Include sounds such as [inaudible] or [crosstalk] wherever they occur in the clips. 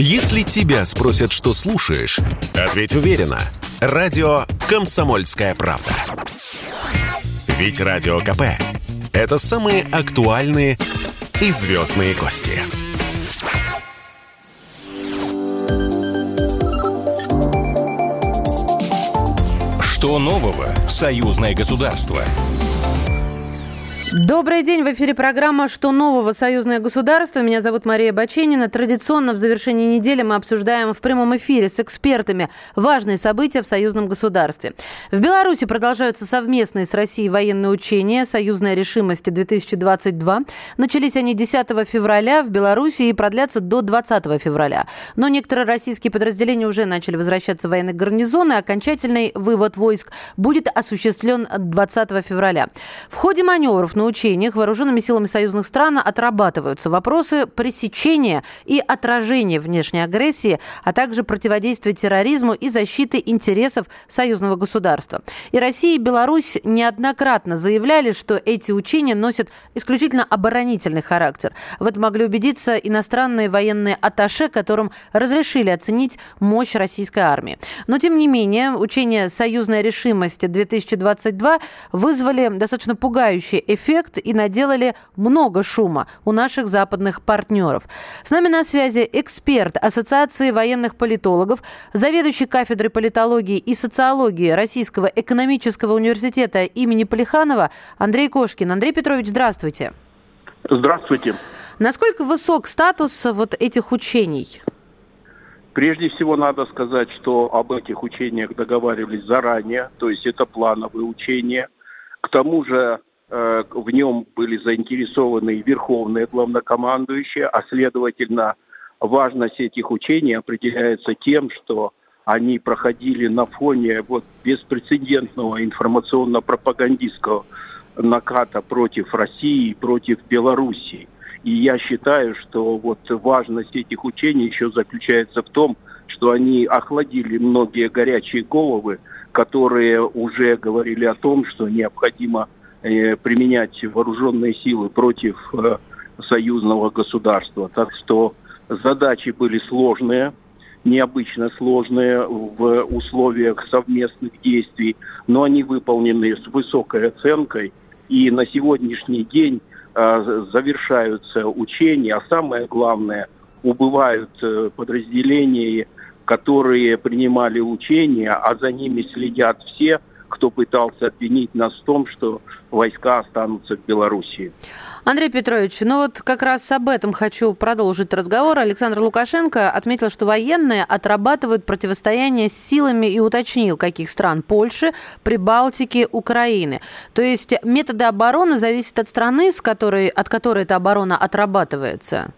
Если тебя спросят, что слушаешь, ответь уверенно. Радио «Комсомольская правда». Ведь Радио КП – это самые актуальные и звездные гости. Что нового в союзное государство? Добрый день, в эфире программа «Что нового? Союзное государство». Меня зовут Мария Баченина. Традиционно в завершении недели мы обсуждаем в прямом эфире с экспертами важные события в союзном государстве. В Беларуси продолжаются совместные с Россией военные учения «Союзная решимость-2022». Начались они 10 февраля в Беларуси и продлятся до 20 февраля. Но некоторые российские подразделения уже начали возвращаться в военные гарнизоны. Окончательный вывод войск будет осуществлен 20 февраля. В ходе маневров на учениях вооруженными силами союзных стран отрабатываются вопросы пресечения и отражения внешней агрессии, а также противодействия терроризму и защиты интересов союзного государства. И Россия и Беларусь неоднократно заявляли, что эти учения носят исключительно оборонительный характер. В этом могли убедиться иностранные военные атташе, которым разрешили оценить мощь российской армии. Но, тем не менее, учения «Союзная решимость-2022» вызвали достаточно пугающий эффект эффект и наделали много шума у наших западных партнеров. С нами на связи эксперт Ассоциации военных политологов, заведующий кафедрой политологии и социологии Российского экономического университета имени Полиханова Андрей Кошкин. Андрей Петрович, здравствуйте. Здравствуйте. Насколько высок статус вот этих учений? Прежде всего надо сказать, что об этих учениях договаривались заранее, то есть это плановые учения. К тому же в нем были заинтересованы верховные главнокомандующие, а следовательно, важность этих учений определяется тем, что они проходили на фоне вот беспрецедентного информационно-пропагандистского наката против России и против Белоруссии. И я считаю, что вот важность этих учений еще заключается в том, что они охладили многие горячие головы, которые уже говорили о том, что необходимо Э, применять вооруженные силы против э, союзного государства. Так что задачи были сложные, необычно сложные в условиях совместных действий, но они выполнены с высокой оценкой. И на сегодняшний день э, завершаются учения, а самое главное, убывают подразделения, которые принимали учения, а за ними следят все – кто пытался обвинить нас в том, что войска останутся в Белоруссии. Андрей Петрович, ну вот как раз об этом хочу продолжить разговор. Александр Лукашенко отметил, что военные отрабатывают противостояние с силами и уточнил, каких стран. Польши, Прибалтики, Украины. То есть методы обороны зависят от страны, с которой, от которой эта оборона отрабатывается?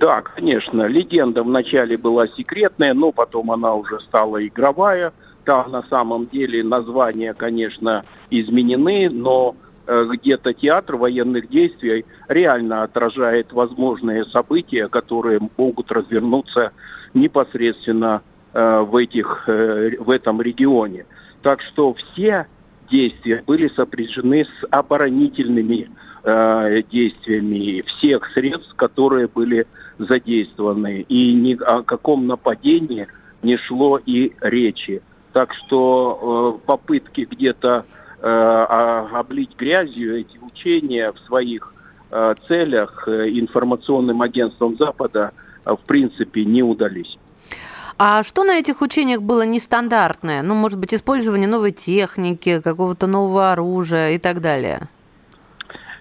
Да, конечно. Легенда вначале была секретная, но потом она уже стала игровая – там на самом деле названия, конечно, изменены, но э, где-то театр военных действий реально отражает возможные события, которые могут развернуться непосредственно э, в, этих, э, в этом регионе. Так что все действия были сопряжены с оборонительными действиями всех средств, которые были задействованы. И ни о каком нападении не шло и речи. Так что э, попытки где-то э, облить грязью эти учения в своих э, целях э, информационным агентством Запада э, в принципе не удались. А что на этих учениях было нестандартное? Ну, может быть, использование новой техники, какого-то нового оружия и так далее?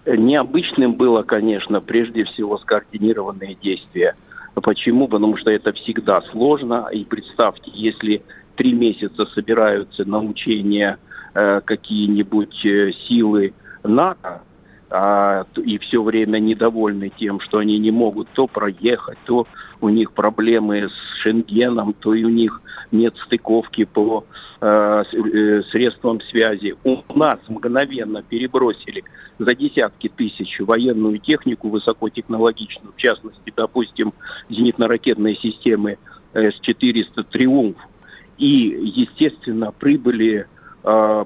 Необычным было, конечно, прежде всего скоординированные действия. Почему? Потому что это всегда сложно. И представьте, если три месяца собираются на учения э, какие-нибудь э, силы НАТО, а, и все время недовольны тем, что они не могут то проехать, то у них проблемы с Шенгеном, то и у них нет стыковки по э, э средствам связи. У нас мгновенно перебросили за десятки тысяч военную технику высокотехнологичную, в частности, допустим, зенитно-ракетные системы С-400 «Триумф», и, естественно, прибыли а,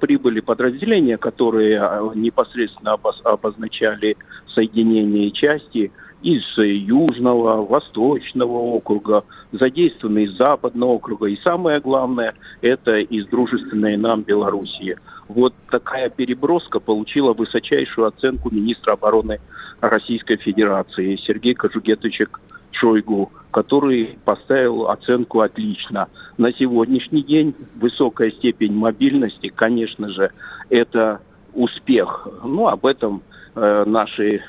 прибыли подразделения, которые а, непосредственно обозначали соединение части, из Южного, Восточного округа, задействованы из Западного округа. И самое главное, это из дружественной нам Белоруссии. Вот такая переброска получила высочайшую оценку министра обороны Российской Федерации Сергей Кожугетовичек Шойгу, который поставил оценку отлично. На сегодняшний день высокая степень мобильности, конечно же, это успех. Ну, об этом э, наши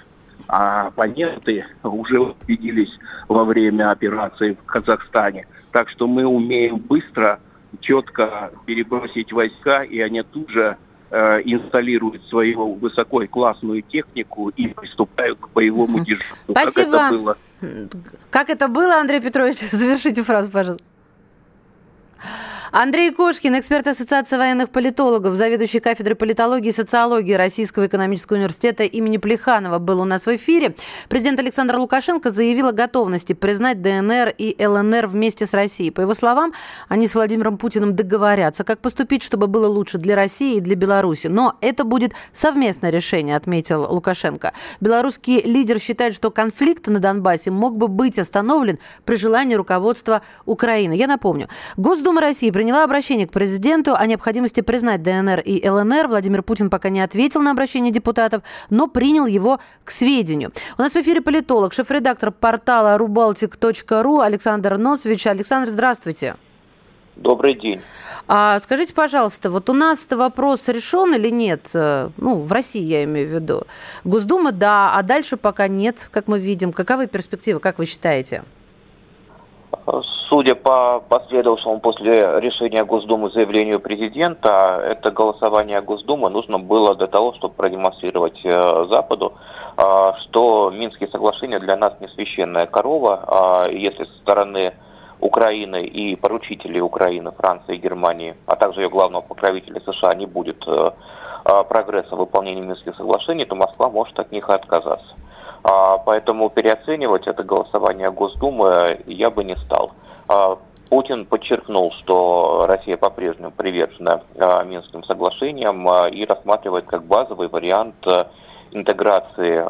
оппоненты уже убедились во время операции в Казахстане. Так что мы умеем быстро, четко перебросить войска, и они тут же э, инсталируют свою высококлассную технику и приступают к боевому дежурству. Спасибо. Как это было? Как это было, Андрей Петрович? [laughs] Завершите фразу, пожалуйста. Андрей Кошкин, эксперт Ассоциации военных политологов, заведующий кафедрой политологии и социологии Российского экономического университета имени Плеханова, был у нас в эфире. Президент Александр Лукашенко заявил о готовности признать ДНР и ЛНР вместе с Россией. По его словам, они с Владимиром Путиным договорятся, как поступить, чтобы было лучше для России и для Беларуси. Но это будет совместное решение, отметил Лукашенко. Белорусский лидер считает, что конфликт на Донбассе мог бы быть остановлен при желании руководства Украины. Я напомню, Госдума России приняла обращение к президенту о необходимости признать ДНР и ЛНР. Владимир Путин пока не ответил на обращение депутатов, но принял его к сведению. У нас в эфире политолог, шеф-редактор портала rubaltic.ru Александр Носович. Александр, здравствуйте. Добрый день. А скажите, пожалуйста, вот у нас вопрос решен или нет? Э, ну, в России я имею в виду. Госдума, да, а дальше пока нет, как мы видим. Каковы перспективы, как вы считаете? Судя по последовавшему после решения Госдумы заявлению президента, это голосование Госдумы нужно было для того, чтобы продемонстрировать э, Западу, э, что Минские соглашения для нас не священная корова. Э, если со стороны Украины и поручителей Украины, Франции и Германии, а также ее главного покровителя США не будет прогресса в выполнении Минских соглашений, то Москва может от них отказаться. А, поэтому переоценивать это голосование Госдумы я бы не стал. А, Путин подчеркнул, что Россия по-прежнему привержена а, Минским соглашениям и рассматривает как базовый вариант интеграции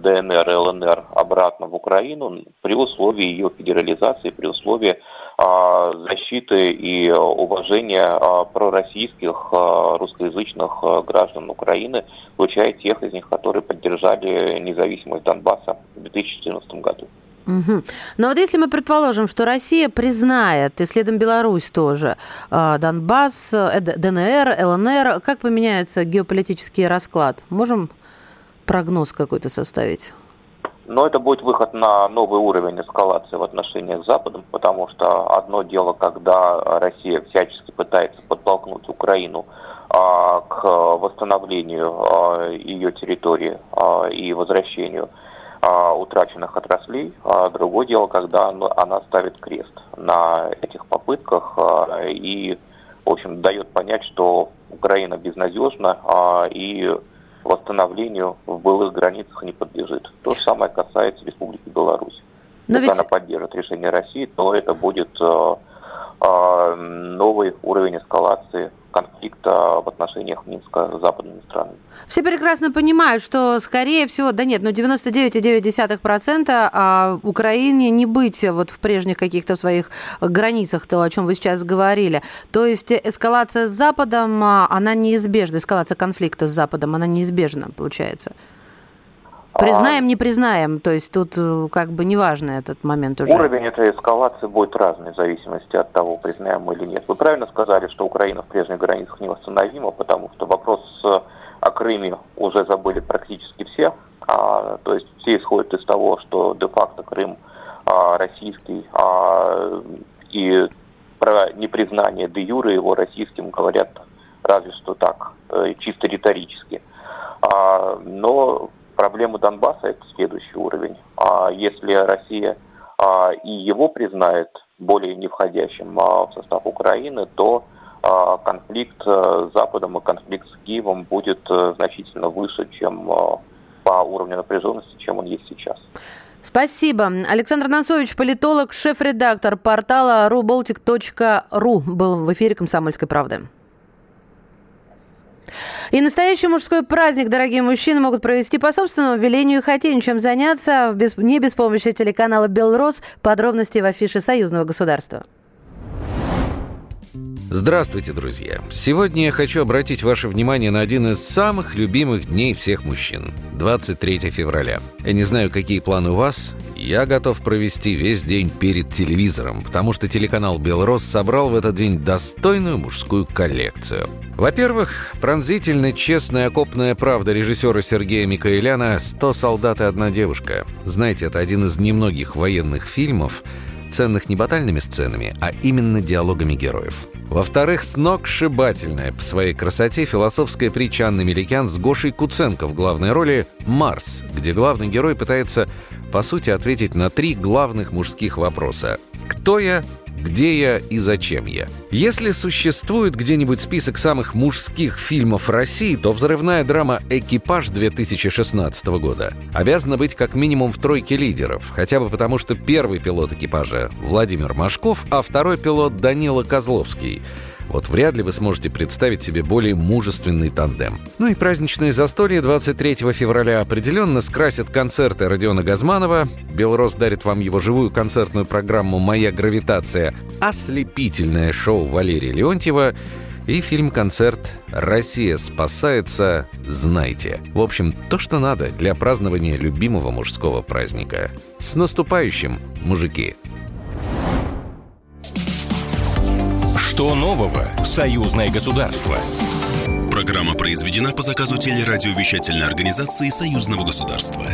ДНР и ЛНР обратно в Украину при условии ее федерализации, при условии защиты и уважения пророссийских русскоязычных граждан Украины, включая тех из них, которые поддержали независимость Донбасса в 2014 году. Угу. Но вот если мы предположим, что Россия признает, и следом Беларусь тоже, Донбасс, э, ДНР, ЛНР, как поменяется геополитический расклад? Можем прогноз какой-то составить? Но это будет выход на новый уровень эскалации в отношениях с Западом, потому что одно дело, когда Россия всячески пытается подтолкнуть Украину а, к восстановлению а, ее территории а, и возвращению а, утраченных отраслей. А другое дело, когда она ставит крест на этих попытках а, и, в общем, дает понять, что Украина безнадежна и восстановлению в былых границах не подлежит. То же самое касается Республики Беларусь. Но Если ведь... она поддержит решение России, то это будет э, э, новый уровень эскалации конфликта в отношениях Минска с западными странами. Все прекрасно понимают, что, скорее всего, да нет, ну 99,9% а Украине не быть вот в прежних каких-то своих границах, то, о чем вы сейчас говорили. То есть эскалация с Западом, а, она неизбежна, эскалация конфликта с Западом, она неизбежна, получается. Признаем, не признаем, то есть тут э, как бы неважно этот момент уже. Уровень этой эскалации будет разный в зависимости от того, признаем мы или нет. Вы правильно сказали, что Украина в прежних границах невосстановима, потому что вопрос о Крыме уже забыли практически все. А, то есть все исходят из того, что де-факто Крым а, российский, а, и про непризнание де юре его российским говорят разве что так, э, чисто риторически. А, но Проблема Донбасса – это следующий уровень. А если Россия а, и его признает более не входящим а, в состав Украины, то а, конфликт э, с Западом и конфликт с Киевом будет э, значительно выше, чем а, по уровню напряженности, чем он есть сейчас. Спасибо. Александр Носович, политолог, шеф-редактор портала rubaltic.ru был в эфире «Комсомольской правды». И настоящий мужской праздник дорогие мужчины могут провести по собственному велению и хотению, чем заняться без, не без помощи телеканала «Белрос». Подробности в афише Союзного государства. Здравствуйте, друзья! Сегодня я хочу обратить ваше внимание на один из самых любимых дней всех мужчин – 23 февраля. Я не знаю, какие планы у вас, я готов провести весь день перед телевизором, потому что телеканал «Белрос» собрал в этот день достойную мужскую коллекцию. Во-первых, пронзительно честная окопная правда режиссера Сергея Микаэляна «100 солдат и одна девушка». Знаете, это один из немногих военных фильмов, ценных не батальными сценами, а именно диалогами героев. Во-вторых, сногсшибательная по своей красоте философская притча Анны Меликян с Гошей Куценко в главной роли «Марс», где главный герой пытается, по сути, ответить на три главных мужских вопроса. «Кто я?», где я и зачем я. Если существует где-нибудь список самых мужских фильмов России, то взрывная драма «Экипаж» 2016 года обязана быть как минимум в тройке лидеров, хотя бы потому, что первый пилот экипажа Владимир Машков, а второй пилот Данила Козловский – вот вряд ли вы сможете представить себе более мужественный тандем. Ну и праздничные застолья 23 февраля определенно скрасят концерты Родиона Газманова. Белрос дарит вам его живую концертную программу «Моя гравитация», ослепительное шоу Валерия Леонтьева и фильм-концерт «Россия спасается. Знайте». В общем, то, что надо для празднования любимого мужского праздника. С наступающим, мужики! Что нового в союзное государство? Программа произведена по заказу телерадиовещательной организации Союзного государства.